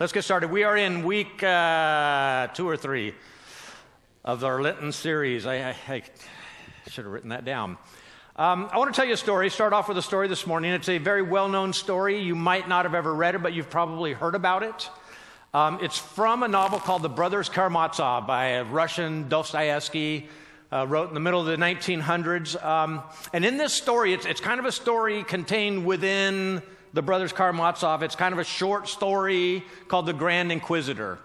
Let's get started. We are in week uh, two or three of our Lenten series. I, I, I should have written that down. Um, I want to tell you a story. Start off with a story this morning. It's a very well known story. You might not have ever read it, but you've probably heard about it. Um, it's from a novel called The Brothers Karamazov by a Russian Dostoevsky. Uh, wrote in the middle of the 1900s. Um, and in this story, it's, it's kind of a story contained within the brothers Karamazov. It's kind of a short story called The Grand Inquisitor,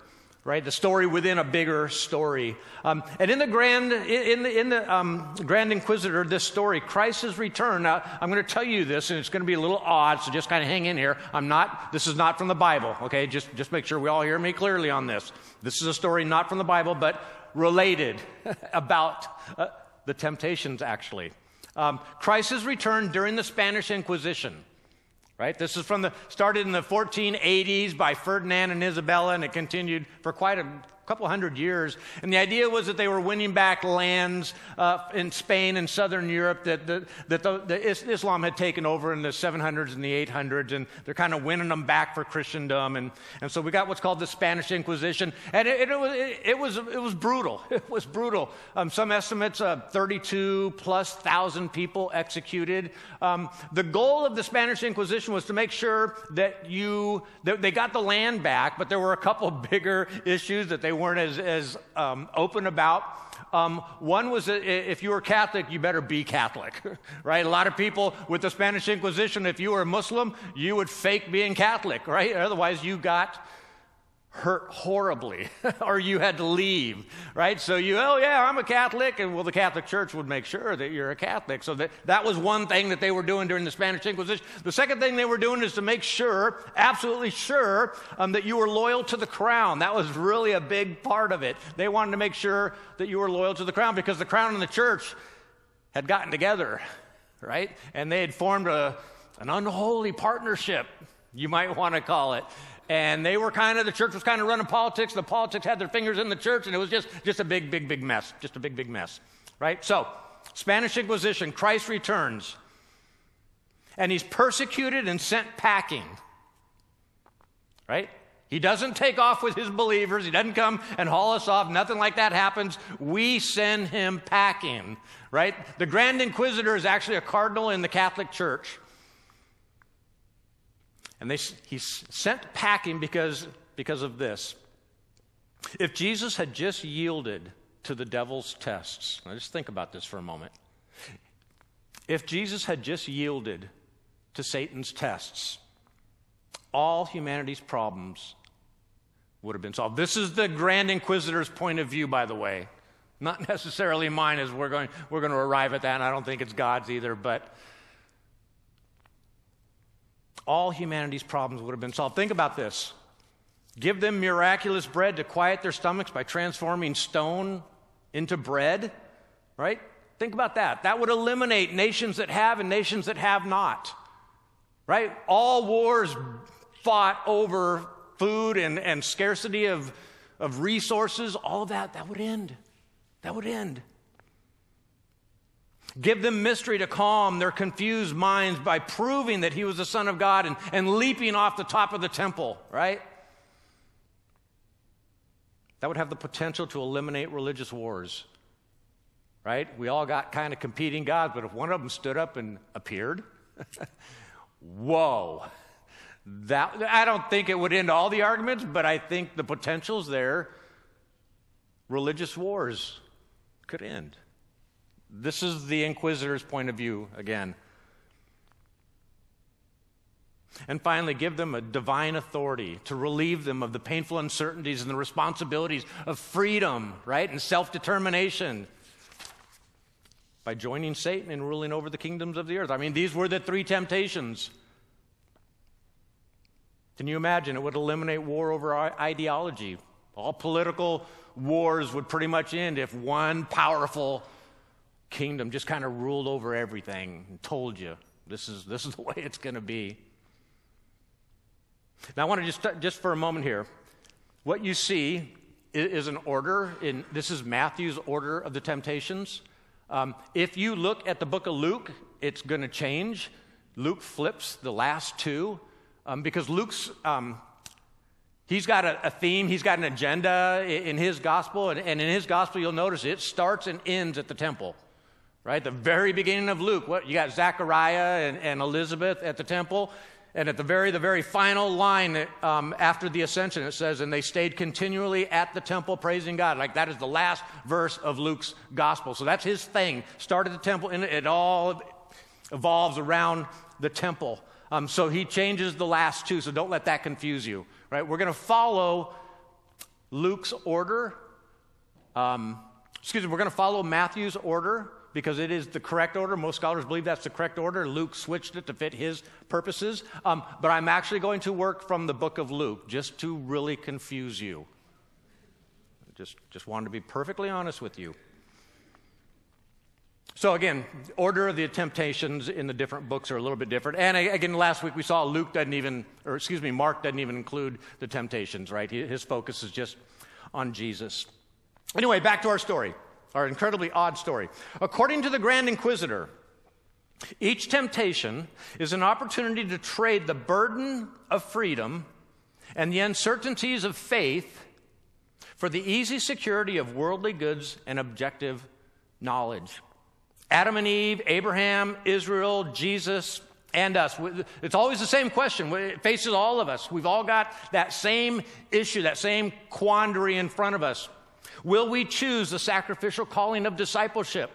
right? The story within a bigger story. Um, and in the Grand, in the, in the um, Grand Inquisitor, this story, Christ's return. Now, I'm going to tell you this, and it's going to be a little odd, so just kind of hang in here. I'm not, this is not from the Bible, okay? Just, just make sure we all hear me clearly on this. This is a story not from the Bible, but related about uh, the temptations, actually. Um, Christ's return during the Spanish Inquisition right? This is from the started in the 1480s by Ferdinand and Isabella, and it continued for quite a couple hundred years. And the idea was that they were winning back lands uh, in Spain and southern Europe that, the, that the, the Islam had taken over in the 700s and the 800s, and they're kind of winning them back for Christendom. And, and so we got what's called the Spanish Inquisition, and it, it, was, it, it was, it was brutal. It was brutal. Um, some estimates, uh, 32 plus thousand people executed. Um, the goal of the Spanish Inquisition was to make sure that you that they got the land back, but there were a couple bigger issues that they they weren't as, as um, open about. Um, one was if you were Catholic, you better be Catholic, right? A lot of people with the Spanish Inquisition, if you were a Muslim, you would fake being Catholic, right? Otherwise, you got hurt horribly or you had to leave, right? So you, oh yeah, I'm a Catholic. And well, the Catholic Church would make sure that you're a Catholic. So that, that was one thing that they were doing during the Spanish Inquisition. The second thing they were doing is to make sure, absolutely sure, um, that you were loyal to the crown. That was really a big part of it. They wanted to make sure that you were loyal to the crown because the crown and the church had gotten together, right? And they had formed a, an unholy partnership, you might want to call it and they were kind of the church was kind of running politics the politics had their fingers in the church and it was just just a big big big mess just a big big mess right so spanish inquisition christ returns and he's persecuted and sent packing right he doesn't take off with his believers. He doesn't come and haul us off. Nothing like that happens. We send him packing, right? The Grand Inquisitor is actually a cardinal in the Catholic Church. And they, he's sent packing because, because of this. If Jesus had just yielded to the devil's tests, now just think about this for a moment. If Jesus had just yielded to Satan's tests, all humanity's problems would have been solved. This is the Grand Inquisitor's point of view, by the way. Not necessarily mine, as we're going, we're going to arrive at that, and I don't think it's God's either, but all humanity's problems would have been solved. Think about this give them miraculous bread to quiet their stomachs by transforming stone into bread, right? Think about that. That would eliminate nations that have and nations that have not, right? All wars fought over food and, and scarcity of, of resources, all of that, that would end. That would end. Give them mystery to calm their confused minds by proving that he was the Son of God and, and leaping off the top of the temple, right? That would have the potential to eliminate religious wars, right? We all got kind of competing gods, but if one of them stood up and appeared, whoa. That, I don't think it would end all the arguments, but I think the potential's there. Religious wars could end. This is the inquisitor's point of view again. And finally, give them a divine authority to relieve them of the painful uncertainties and the responsibilities of freedom, right, and self determination by joining Satan and ruling over the kingdoms of the earth. I mean, these were the three temptations. Can you imagine? It would eliminate war over ideology. All political wars would pretty much end if one powerful kingdom just kind of ruled over everything and told you this is, this is the way it's going to be. Now, I want to just, just for a moment here, what you see is an order. In, this is Matthew's order of the temptations. Um, if you look at the book of Luke, it's going to change. Luke flips the last two um, because Luke's um, He's got a, a, theme, he's got an agenda in his gospel, and, and in his gospel, you'll notice it starts and ends at the temple. Right? The very beginning of Luke, what you got Zechariah and, and Elizabeth at the temple. And at the very, the very final line um, after the ascension, it says, and they stayed continually at the temple praising God. Like that is the last verse of Luke's gospel. So that's his thing. Start at the temple, and it all evolves around the temple. Um, so he changes the last two, so don't let that confuse you. Right? We're going to follow Luke's order. Um, excuse me, we're going to follow Matthew's order because it is the correct order. Most scholars believe that's the correct order. Luke switched it to fit his purposes. Um, but I'm actually going to work from the book of Luke just to really confuse you. Just, just wanted to be perfectly honest with you. So again, order of the temptations in the different books are a little bit different. And again, last week we saw Luke doesn't even, or excuse me, Mark doesn't even include the temptations, right? His focus is just on Jesus. Anyway, back to our story our incredibly odd story. According to the Grand Inquisitor, each temptation is an opportunity to trade the burden of freedom and the uncertainties of faith for the easy security of worldly goods and objective knowledge. Adam and Eve, Abraham, Israel, Jesus, and us. It's always the same question. It faces all of us. We've all got that same issue, that same quandary in front of us. Will we choose the sacrificial calling of discipleship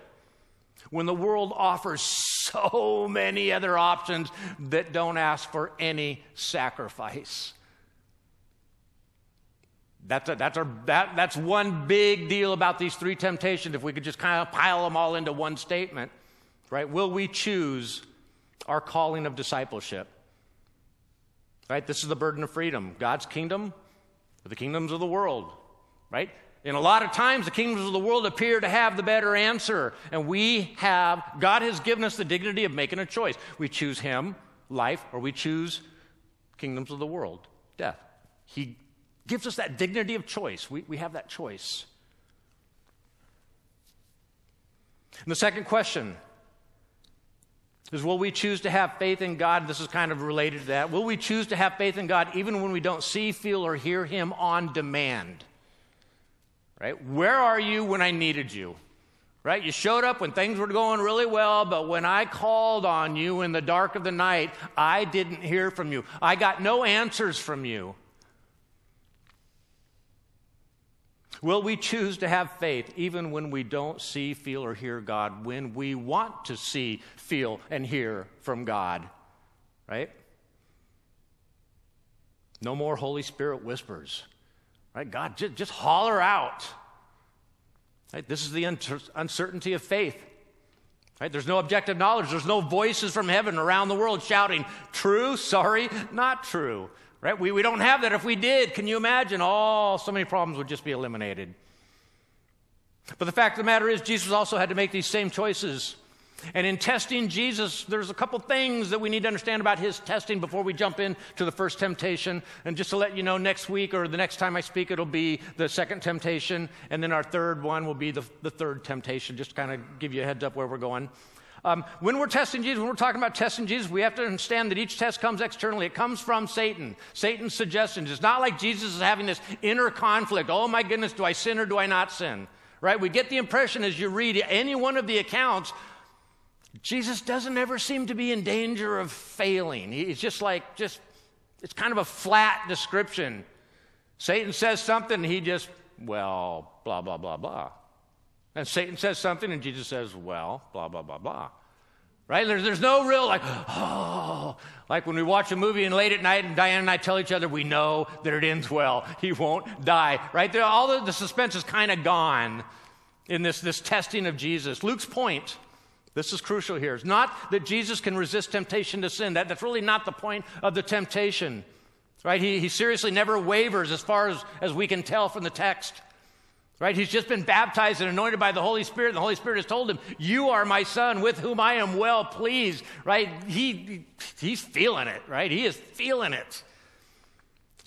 when the world offers so many other options that don't ask for any sacrifice? That's, a, that's, that, that's one big deal about these three temptations, if we could just kind of pile them all into one statement, right? Will we choose our calling of discipleship? Right? This is the burden of freedom God's kingdom or the kingdoms of the world, right? And a lot of times, the kingdoms of the world appear to have the better answer. And we have, God has given us the dignity of making a choice. We choose Him, life, or we choose kingdoms of the world, death. He gives us that dignity of choice. We, we have that choice. And the second question is Will we choose to have faith in God? This is kind of related to that. Will we choose to have faith in God even when we don't see, feel, or hear Him on demand? Right? Where are you when I needed you? Right? You showed up when things were going really well, but when I called on you in the dark of the night, I didn't hear from you. I got no answers from you. Will we choose to have faith even when we don't see, feel, or hear God, when we want to see, feel, and hear from God? Right? No more Holy Spirit whispers. Right? God, just, just holler out. Right? This is the uncertainty of faith. Right? There's no objective knowledge. There's no voices from heaven around the world shouting, true, sorry, not true. Right? We, we don't have that. If we did, can you imagine? Oh, so many problems would just be eliminated. But the fact of the matter is, Jesus also had to make these same choices and in testing Jesus, there's a couple things that we need to understand about his testing before we jump into the first temptation. And just to let you know, next week or the next time I speak, it'll be the second temptation. And then our third one will be the, the third temptation, just to kind of give you a heads up where we're going. Um, when we're testing Jesus, when we're talking about testing Jesus, we have to understand that each test comes externally. It comes from Satan, Satan's suggestions. It's not like Jesus is having this inner conflict. Oh my goodness, do I sin or do I not sin? Right? We get the impression as you read any one of the accounts Jesus doesn't ever seem to be in danger of failing. He's just like, just, it's kind of a flat description. Satan says something, he just, well, blah, blah, blah, blah. And Satan says something, and Jesus says, well, blah, blah, blah, blah. Right? There's, there's no real, like, oh, like when we watch a movie and late at night, and Diane and I tell each other, we know that it ends well. He won't die. Right? There, all the, the suspense is kind of gone in this, this testing of Jesus. Luke's point this is crucial here. It's not that Jesus can resist temptation to sin. That, that's really not the point of the temptation. Right? He, he seriously never wavers as far as, as we can tell from the text. Right? He's just been baptized and anointed by the Holy Spirit, and the Holy Spirit has told him, You are my son with whom I am well pleased. Right? He, he's feeling it, right? He is feeling it.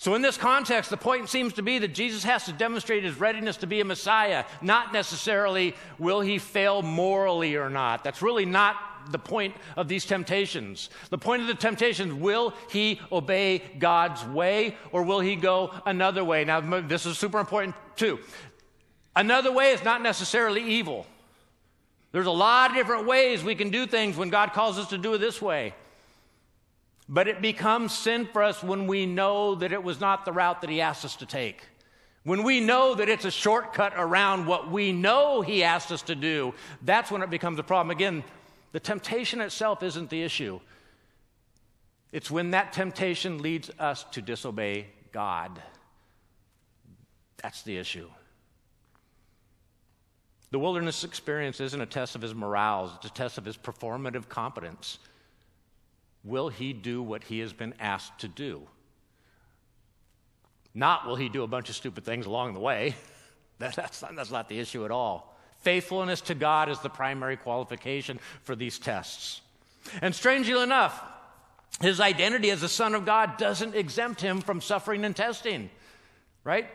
So, in this context, the point seems to be that Jesus has to demonstrate his readiness to be a Messiah, not necessarily will he fail morally or not. That's really not the point of these temptations. The point of the temptations will he obey God's way or will he go another way? Now, this is super important too. Another way is not necessarily evil. There's a lot of different ways we can do things when God calls us to do it this way. But it becomes sin for us when we know that it was not the route that He asked us to take. When we know that it's a shortcut around what we know He asked us to do, that's when it becomes a problem. Again, the temptation itself isn't the issue. It's when that temptation leads us to disobey God. That's the issue. The wilderness experience isn't a test of his morale, it's a test of his performative competence. Will he do what he has been asked to do? Not will he do a bunch of stupid things along the way. that's, not, that's not the issue at all. Faithfulness to God is the primary qualification for these tests. And strangely enough, his identity as a son of God doesn't exempt him from suffering and testing, right?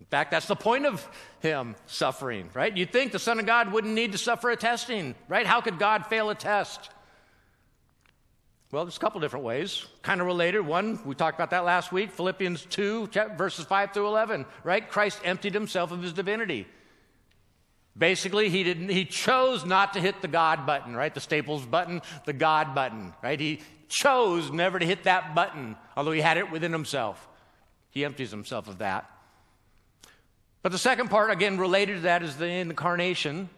In fact, that's the point of him suffering, right? You'd think the Son of God wouldn't need to suffer a testing, right? How could God fail a test? Well, there's a couple different ways, kind of related. One, we talked about that last week, Philippians 2, verses 5 through 11, right? Christ emptied himself of his divinity. Basically, he didn't he chose not to hit the God button, right? The Staples button, the God button, right? He chose never to hit that button, although he had it within himself. He empties himself of that. But the second part, again, related to that, is the incarnation.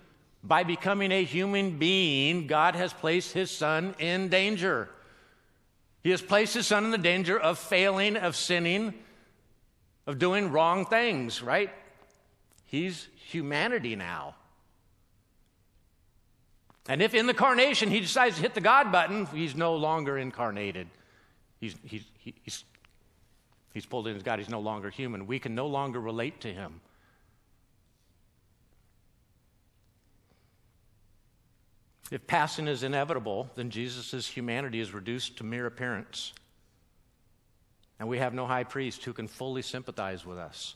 By becoming a human being, God has placed his son in danger. He has placed his son in the danger of failing, of sinning, of doing wrong things, right? He's humanity now. And if in the carnation he decides to hit the God button, he's no longer incarnated. He's, he's, he's, he's pulled in as God. He's no longer human. We can no longer relate to him. If passing is inevitable, then Jesus' humanity is reduced to mere appearance. And we have no high priest who can fully sympathize with us.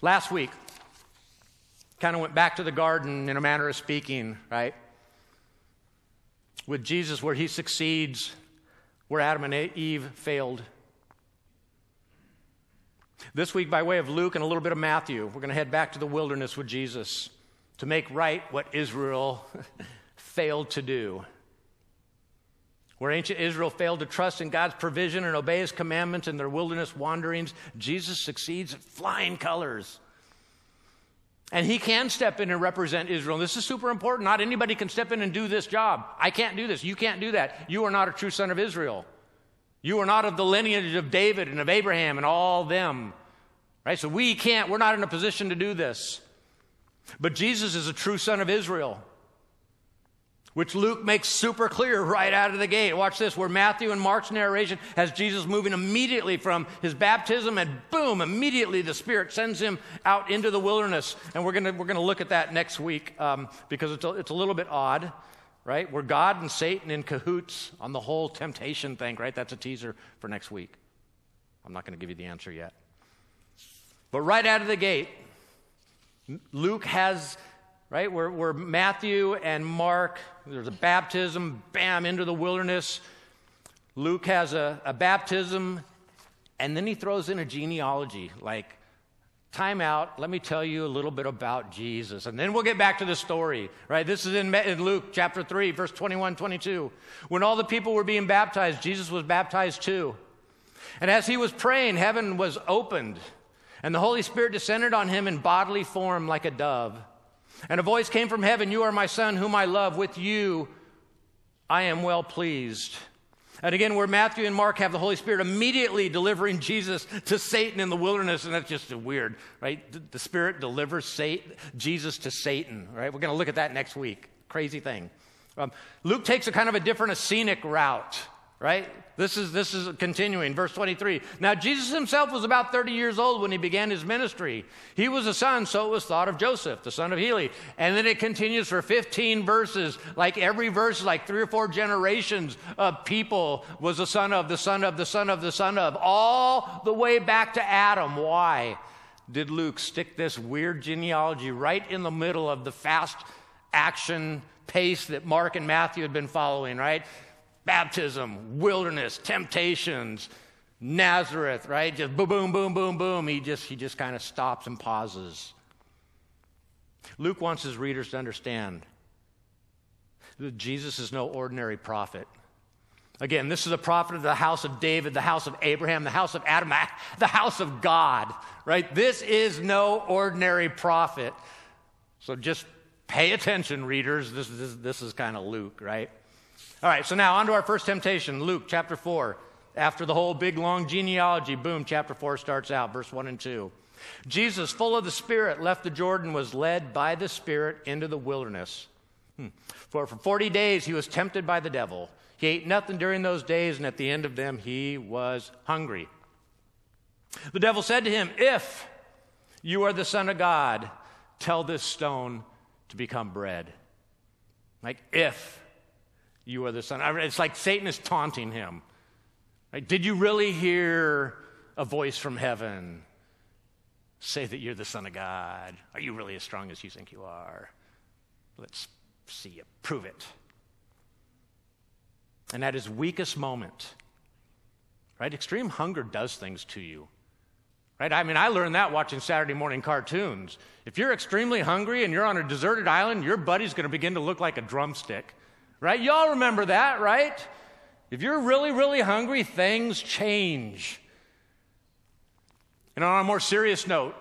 Last week, kind of went back to the garden in a manner of speaking, right? With Jesus, where he succeeds where Adam and Eve failed. This week, by way of Luke and a little bit of Matthew, we're going to head back to the wilderness with Jesus to make right what Israel failed to do. Where ancient Israel failed to trust in God's provision and obey his commandments in their wilderness wanderings, Jesus succeeds at flying colors. And he can step in and represent Israel. This is super important. Not anybody can step in and do this job. I can't do this. You can't do that. You are not a true son of Israel. You are not of the lineage of David and of Abraham and all them. Right? So we can't, we're not in a position to do this. But Jesus is a true son of Israel, which Luke makes super clear right out of the gate. Watch this, where Matthew and Mark's narration has Jesus moving immediately from his baptism, and boom, immediately the Spirit sends him out into the wilderness. And we're going to we're gonna look at that next week um, because it's a, it's a little bit odd, right? We're God and Satan in cahoots on the whole temptation thing, right? That's a teaser for next week. I'm not going to give you the answer yet. But right out of the gate, Luke has, right, where, where Matthew and Mark, there's a baptism, bam, into the wilderness. Luke has a, a baptism, and then he throws in a genealogy like, time out, let me tell you a little bit about Jesus. And then we'll get back to the story, right? This is in, in Luke chapter 3, verse 21, 22. When all the people were being baptized, Jesus was baptized too. And as he was praying, heaven was opened. And the Holy Spirit descended on him in bodily form like a dove. And a voice came from heaven You are my son, whom I love. With you I am well pleased. And again, where Matthew and Mark have the Holy Spirit immediately delivering Jesus to Satan in the wilderness, and that's just weird, right? The Spirit delivers Satan, Jesus to Satan, right? We're going to look at that next week. Crazy thing. Um, Luke takes a kind of a different, a scenic route right? This is, this is continuing. Verse 23. Now, Jesus himself was about 30 years old when he began his ministry. He was a son, so it was thought of Joseph, the son of Heli. And then it continues for 15 verses. Like every verse, like three or four generations of people was the son of, the son of, the son of, the son of, all the way back to Adam. Why did Luke stick this weird genealogy right in the middle of the fast action pace that Mark and Matthew had been following, right? Baptism, wilderness, temptations, Nazareth, right? Just boom, boom, boom, boom, boom. He just, he just kind of stops and pauses. Luke wants his readers to understand that Jesus is no ordinary prophet. Again, this is a prophet of the house of David, the house of Abraham, the house of Adam, the house of God, right? This is no ordinary prophet. So just pay attention, readers. This, this, this is kind of Luke, right? All right, so now on to our first temptation, Luke chapter 4. After the whole big long genealogy, boom, chapter 4 starts out, verse 1 and 2. Jesus, full of the Spirit, left the Jordan, was led by the Spirit into the wilderness. Hmm. For for 40 days he was tempted by the devil. He ate nothing during those days, and at the end of them, he was hungry. The devil said to him, If you are the Son of God, tell this stone to become bread. Like, if you are the Son. It's like Satan is taunting him. Like, did you really hear a voice from heaven say that you're the Son of God? Are you really as strong as you think you are? Let's see you prove it. And at his weakest moment, right? Extreme hunger does things to you. Right? I mean, I learned that watching Saturday morning cartoons. If you're extremely hungry and you're on a deserted island, your buddy's going to begin to look like a drumstick. Right? Y'all remember that, right? If you're really, really hungry, things change. And on a more serious note,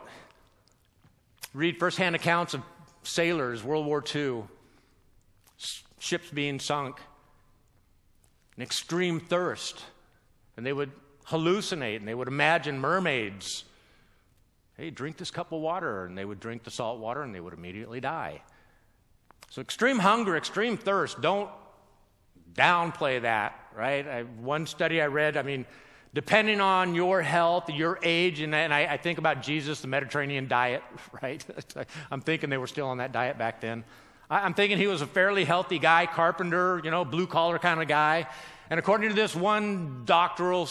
read firsthand accounts of sailors, World War II, ships being sunk an extreme thirst. And they would hallucinate and they would imagine mermaids. Hey, drink this cup of water. And they would drink the salt water and they would immediately die. So, extreme hunger, extreme thirst, don't downplay that, right? I, one study I read, I mean, depending on your health, your age, and, and I, I, think about Jesus, the Mediterranean diet, right? I'm thinking they were still on that diet back then. I'm thinking he was a fairly healthy guy, carpenter, you know, blue collar kind of guy. And according to this one doctoral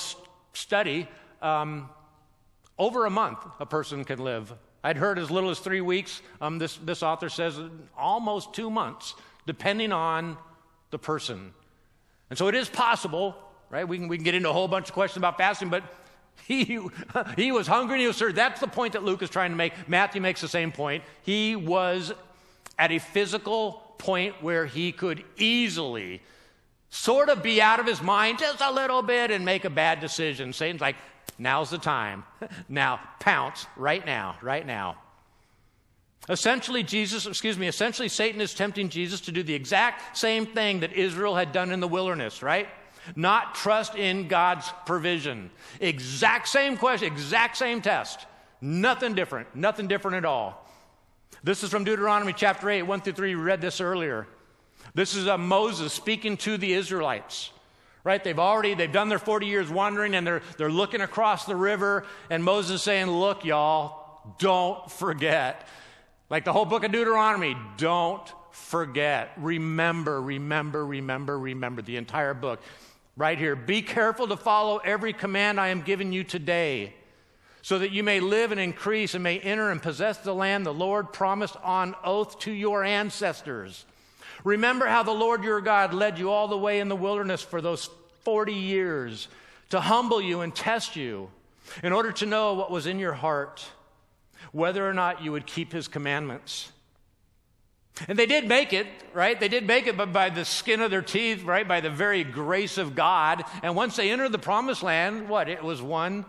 study, um, over a month a person can live. I'd heard as little as three weeks. Um, this, this author says almost two months, depending on the person. And so it is possible, right? We can, we can get into a whole bunch of questions about fasting, but he, he was hungry and he was thirsty. That's the point that Luke is trying to make. Matthew makes the same point. He was at a physical point where he could easily sort of be out of his mind just a little bit and make a bad decision. Satan's like, now's the time. now, pounce right now, right now. Essentially, Jesus, excuse me, essentially, Satan is tempting Jesus to do the exact same thing that Israel had done in the wilderness, right? Not trust in God's provision. Exact same question, exact same test. Nothing different, nothing different at all. This is from Deuteronomy chapter 8, 1 through 3. We read this earlier. This is uh, Moses speaking to the Israelites. Right? They've already, they've done their 40 years wandering and they're, they're looking across the river and Moses saying, look, y'all, don't forget. Like the whole book of Deuteronomy, don't forget. Remember, remember, remember, remember. The entire book. Right here. Be careful to follow every command I am giving you today so that you may live and increase and may enter and possess the land the Lord promised on oath to your ancestors. Remember how the Lord your God led you all the way in the wilderness for those 40 years to humble you and test you in order to know what was in your heart, whether or not you would keep his commandments. And they did make it, right? They did make it, but by the skin of their teeth, right? By the very grace of God. And once they entered the promised land, what? It was one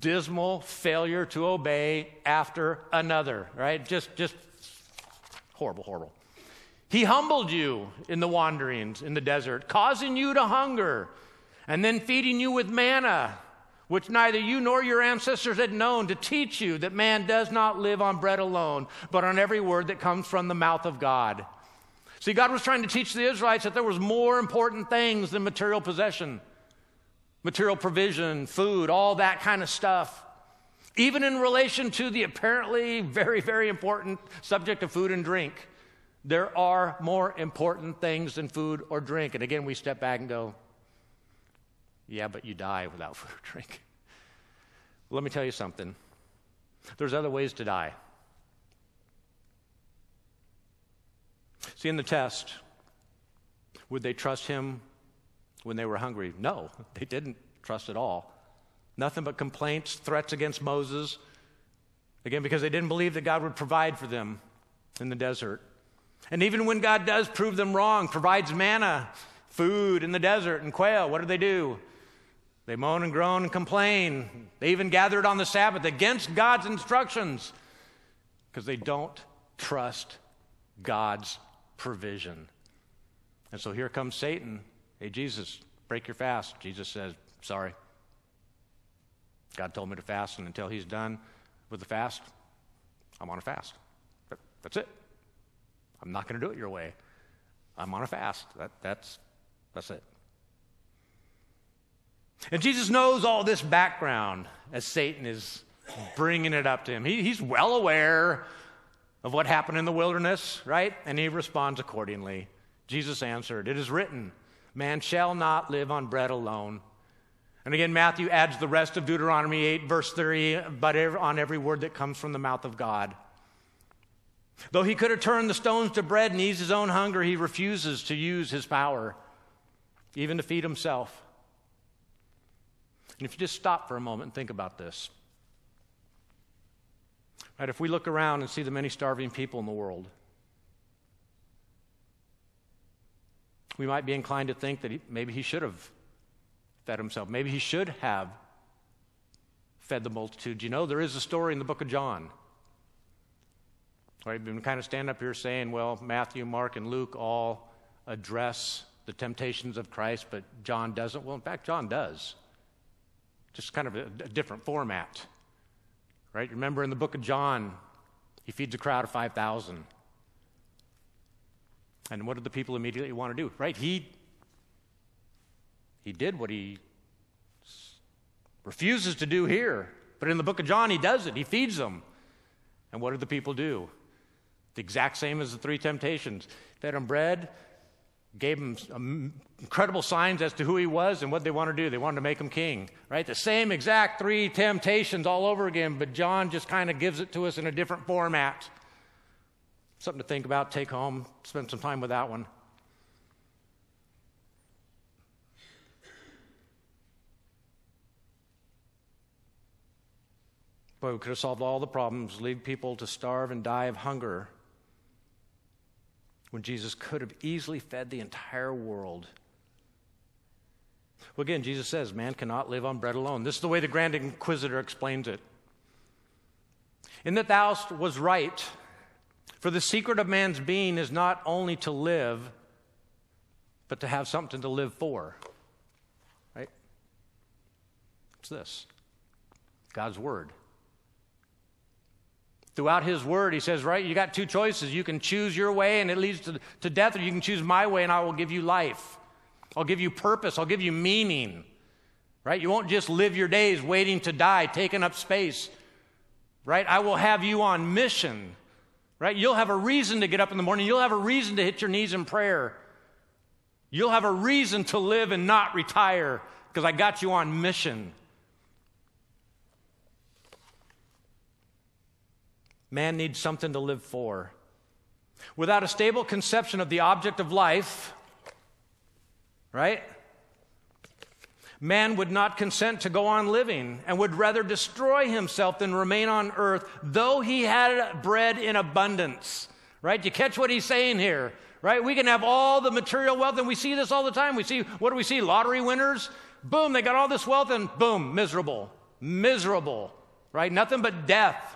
dismal failure to obey after another, right? Just, just horrible, horrible. He humbled you in the wanderings in the desert, causing you to hunger, and then feeding you with manna, which neither you nor your ancestors had known, to teach you that man does not live on bread alone, but on every word that comes from the mouth of God. See, God was trying to teach the Israelites that there was more important things than material possession material provision, food, all that kind of stuff. Even in relation to the apparently very, very important subject of food and drink, there are more important things than food or drink. And again, we step back and go, yeah, but you die without food or drink. Let me tell you something there's other ways to die. See, in the test, would they trust him when they were hungry? No, they didn't trust at all. Nothing but complaints, threats against Moses. Again, because they didn't believe that God would provide for them in the desert. And even when God does prove them wrong, provides manna, food in the desert, and quail, what do they do? They moan and groan and complain. They even gathered on the Sabbath against God's instructions because they don't trust God's provision. And so here comes Satan. Hey, Jesus, break your fast. Jesus says, Sorry. God told me to fast, and until he's done with the fast, I'm on a fast. That's it. I'm not going to do it your way. I'm on a fast. That, that's, that's it. And Jesus knows all this background as Satan is bringing it up to him. He, he's well aware of what happened in the wilderness, right? And he responds accordingly. Jesus answered, It is written, Man shall not live on bread alone. And again, Matthew adds the rest of Deuteronomy 8, verse 30, but on every word that comes from the mouth of God. Though he could have turned the stones to bread and eased his own hunger, he refuses to use his power, even to feed himself. And if you just stop for a moment and think about this, right, if we look around and see the many starving people in the world, we might be inclined to think that he, maybe he should have fed himself. Maybe he should have fed the multitude. You know, there is a story in the book of John. Right, been kind of stand up here saying, well, Matthew, Mark, and Luke all address the temptations of Christ, but John doesn't. Well, in fact, John does. Just kind of a, a different format. Right? Remember in the book of John, he feeds a crowd of 5,000. And what did the people immediately want to do? Right? He he did what he refuses to do here. But in the book of John, he does it. He feeds them. And what did the people do? The exact same as the three temptations. Fed him bread, gave him incredible signs as to who he was and what they want to do. They wanted to make him king, right? The same exact three temptations all over again, but John just kind of gives it to us in a different format. Something to think about, take home, spend some time with that one. Boy, we could have solved all the problems, leave people to starve and die of hunger when Jesus could have easily fed the entire world. Well, again, Jesus says, man cannot live on bread alone. This is the way the Grand Inquisitor explains it. In that thou was right, for the secret of man's being is not only to live, but to have something to live for. Right? It's this God's Word. Throughout his word, he says, right, you got two choices. You can choose your way and it leads to, to death, or you can choose my way and I will give you life. I'll give you purpose. I'll give you meaning. Right? You won't just live your days waiting to die, taking up space. Right? I will have you on mission. Right? You'll have a reason to get up in the morning. You'll have a reason to hit your knees in prayer. You'll have a reason to live and not retire because I got you on mission. Man needs something to live for. Without a stable conception of the object of life, right? Man would not consent to go on living and would rather destroy himself than remain on earth, though he had bread in abundance. Right? You catch what he's saying here? Right? We can have all the material wealth, and we see this all the time. We see, what do we see? Lottery winners? Boom, they got all this wealth, and boom, miserable. Miserable. Right? Nothing but death.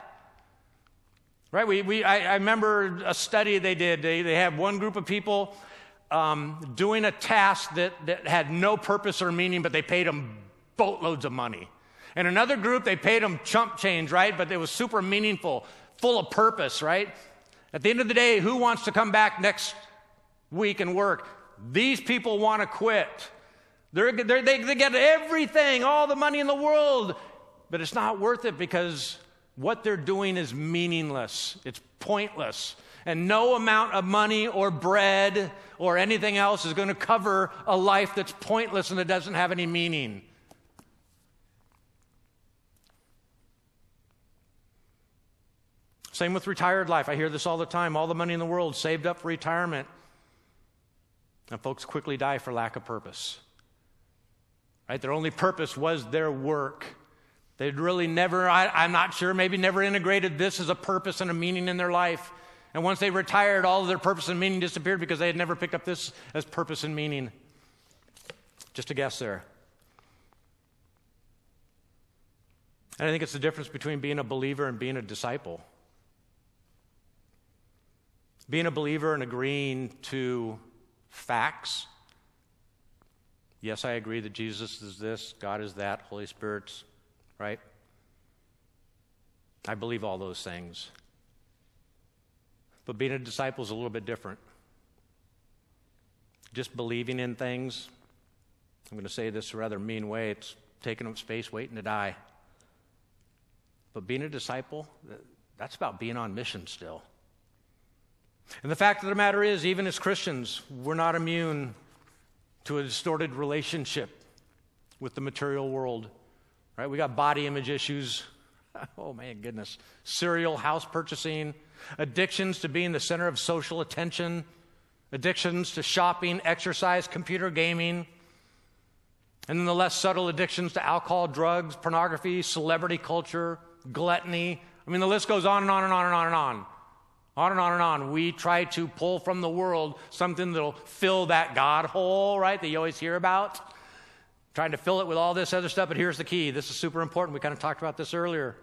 Right? We, we, I, I remember a study they did. They, they had one group of people um, doing a task that, that had no purpose or meaning, but they paid them boatloads of money. And another group, they paid them chump change, right? But it was super meaningful, full of purpose, right? At the end of the day, who wants to come back next week and work? These people want to quit. They're, they're, they, they get everything, all the money in the world, but it's not worth it because what they're doing is meaningless, it's pointless. And no amount of money or bread or anything else is going to cover a life that's pointless and that doesn't have any meaning. Same with retired life. I hear this all the time. All the money in the world saved up for retirement. And folks quickly die for lack of purpose. Right? Their only purpose was their work. They'd really never, I, am not sure, maybe never integrated this as a purpose and a meaning in their life. And once they retired, all of their purpose and meaning disappeared because they had never picked up this as purpose and meaning. Just a guess there. And I think it's the difference between being a believer and being a disciple. Being a believer and agreeing to facts. Yes, I agree that Jesus is this, God is that, Holy Spirit's, right? I believe all those things. But being a disciple is a little bit different. Just believing in things, I'm going to say this a rather mean way, it's taking up space, waiting to die. But being a disciple, that's about being on mission still. And the fact of the matter is, even as Christians, we're not immune to a distorted relationship with the material world. Right? We got body image issues. Oh man, goodness. Serial house purchasing, addictions to being the center of social attention, addictions to shopping, exercise, computer gaming, and then the less subtle addictions to alcohol, drugs, pornography, celebrity culture, gluttony. I mean, the list goes on and on and on and on and on. On and on and on. We try to pull from the world something that'll fill that God hole, right, that you always hear about. Trying to fill it with all this other stuff, but here's the key. This is super important. We kind of talked about this earlier.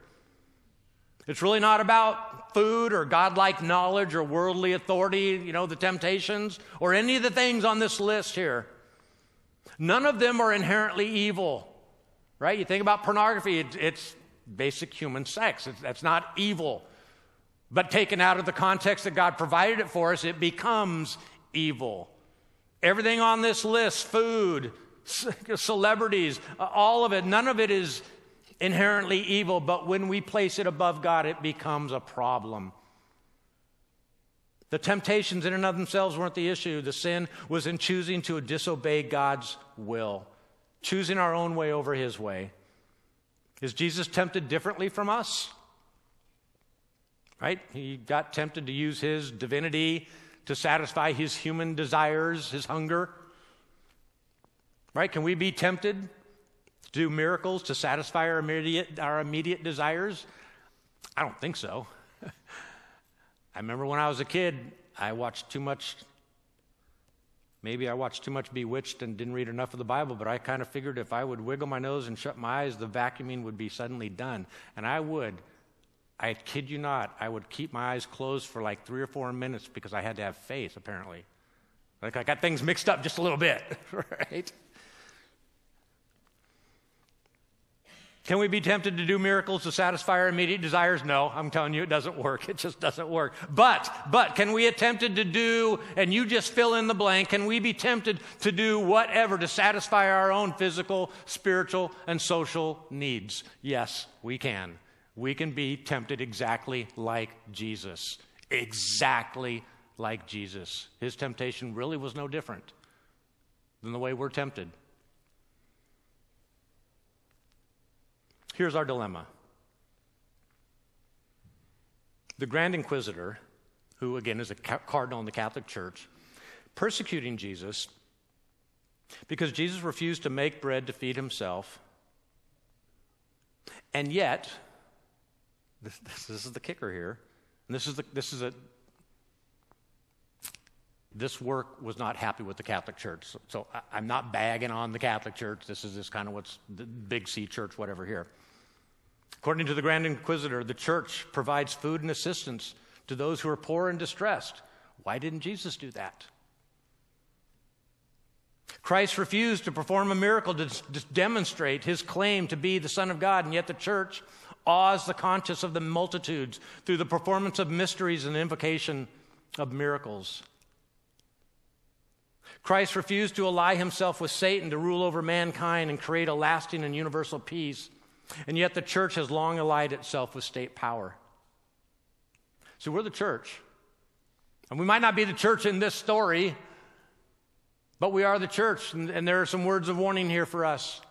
It's really not about food or godlike knowledge or worldly authority, you know, the temptations, or any of the things on this list here. None of them are inherently evil, right? You think about pornography, it's basic human sex. It's, that's not evil. But taken out of the context that God provided it for us, it becomes evil. Everything on this list food, celebrities, uh, all of it, none of it is inherently evil, but when we place it above God, it becomes a problem. The temptations in and of themselves weren't the issue. The sin was in choosing to disobey God's will, choosing our own way over His way. Is Jesus tempted differently from us? Right? He got tempted to use his divinity to satisfy his human desires, his hunger. Right? Can we be tempted to do miracles to satisfy our immediate, our immediate desires? I don't think so. I remember when I was a kid, I watched too much Maybe I watched too much Bewitched and didn't read enough of the Bible, but I kind of figured if I would wiggle my nose and shut my eyes, the vacuuming would be suddenly done. And I would. I kid you not, I would keep my eyes closed for like three or four minutes because I had to have faith, apparently. Like I got things mixed up just a little bit, right? Can we be tempted to do miracles to satisfy our immediate desires? No, I'm telling you, it doesn't work. It just doesn't work. But, but, can we attempted to do, and you just fill in the blank, can we be tempted to do whatever to satisfy our own physical, spiritual, and social needs? Yes, we can. We can be tempted exactly like Jesus. Exactly like Jesus. His temptation really was no different than the way we're tempted. Here's our dilemma the Grand Inquisitor, who again is a cardinal in the Catholic Church, persecuting Jesus because Jesus refused to make bread to feed himself. And yet, this, this, is the kicker here, and this is, the, this is a this work was not happy with the Catholic Church. So, so I, am not bagging on the Catholic Church. This is this kind of what's the big C church, whatever here. According to the Grand Inquisitor, the church provides food and assistance to those who are poor and distressed. Why didn't Jesus do that? Christ refused to perform a miracle to demonstrate his claim to be the Son of God, and yet the church awes the conscience of the multitudes through the performance of mysteries and invocation of miracles. Christ refused to ally himself with Satan to rule over mankind and create a lasting and universal peace. And yet the church has long allied itself with state power. So we're the church. And we might not be the church in this story, but we are the church. And, and there are some words of warning here for us.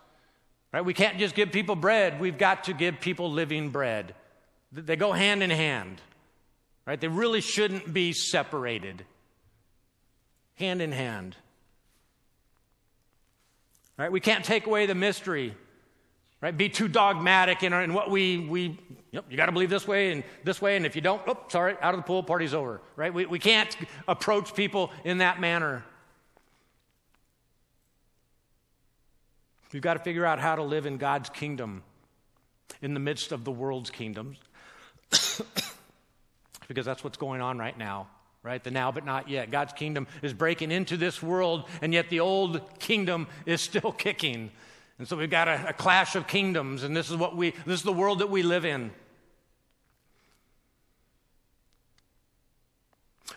Right? We can't just give people bread, we've got to give people living bread. They go hand in hand. Right? They really shouldn't be separated. Hand in hand. Right? We can't take away the mystery. Right? Be too dogmatic in, our, in what we, we yep, you got to believe this way and this way, and if you don't, oh, sorry, out of the pool, party's over. Right? We, we can't approach people in that manner. We've got to figure out how to live in God's kingdom in the midst of the world's kingdoms. because that's what's going on right now, right? The now but not yet. God's kingdom is breaking into this world, and yet the old kingdom is still kicking. And so we've got a, a clash of kingdoms, and this is what we this is the world that we live in.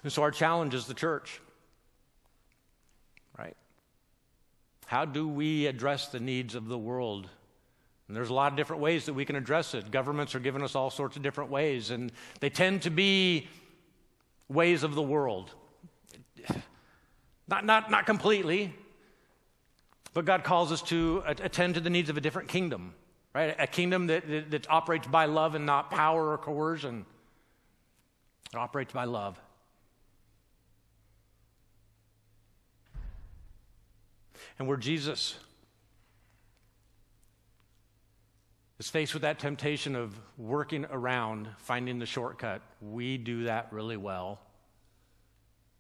And so our challenge is the church. Right? How do we address the needs of the world? And there's a lot of different ways that we can address it. Governments are giving us all sorts of different ways, and they tend to be ways of the world. Not, not, not completely, but God calls us to attend to the needs of a different kingdom, right? A kingdom that, that, that operates by love and not power or coercion. It operates by love. And where Jesus is faced with that temptation of working around, finding the shortcut, we do that really well.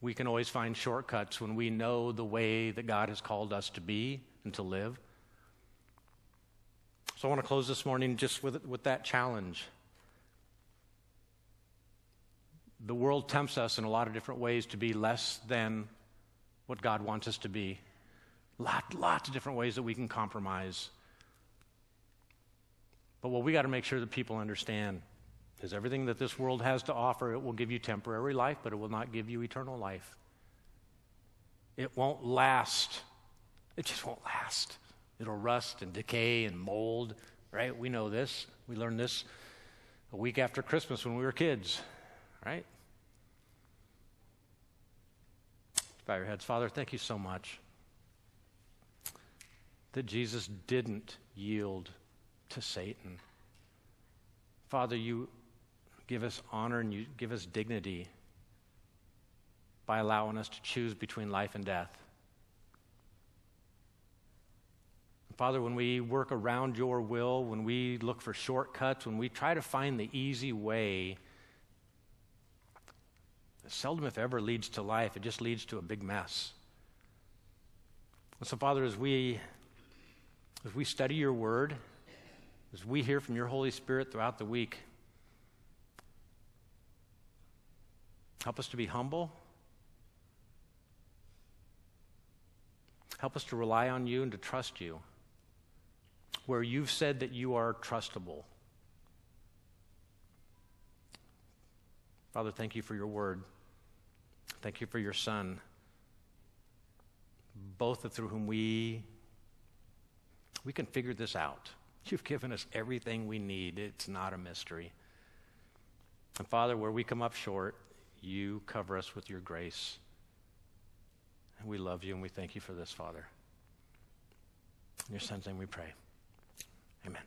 We can always find shortcuts when we know the way that God has called us to be and to live. So I want to close this morning just with, with that challenge. The world tempts us in a lot of different ways to be less than what God wants us to be. Lot, lots of different ways that we can compromise. But what we got to make sure that people understand is everything that this world has to offer, it will give you temporary life, but it will not give you eternal life. It won't last. It just won't last. It'll rust and decay and mold, right? We know this. We learned this a week after Christmas when we were kids, right? Bow your heads. Father, thank you so much that Jesus didn't yield to Satan. Father, you give us honor and you give us dignity by allowing us to choose between life and death. Father, when we work around your will, when we look for shortcuts, when we try to find the easy way, it seldom, if ever, leads to life. It just leads to a big mess. And so, Father, as we as we study your word, as we hear from your Holy Spirit throughout the week, help us to be humble. Help us to rely on you and to trust you where you've said that you are trustable. Father, thank you for your word. Thank you for your Son, both through whom we we can figure this out. You've given us everything we need. It's not a mystery. And Father, where we come up short, you cover us with your grace. And we love you and we thank you for this, Father. In your son's name we pray. Amen.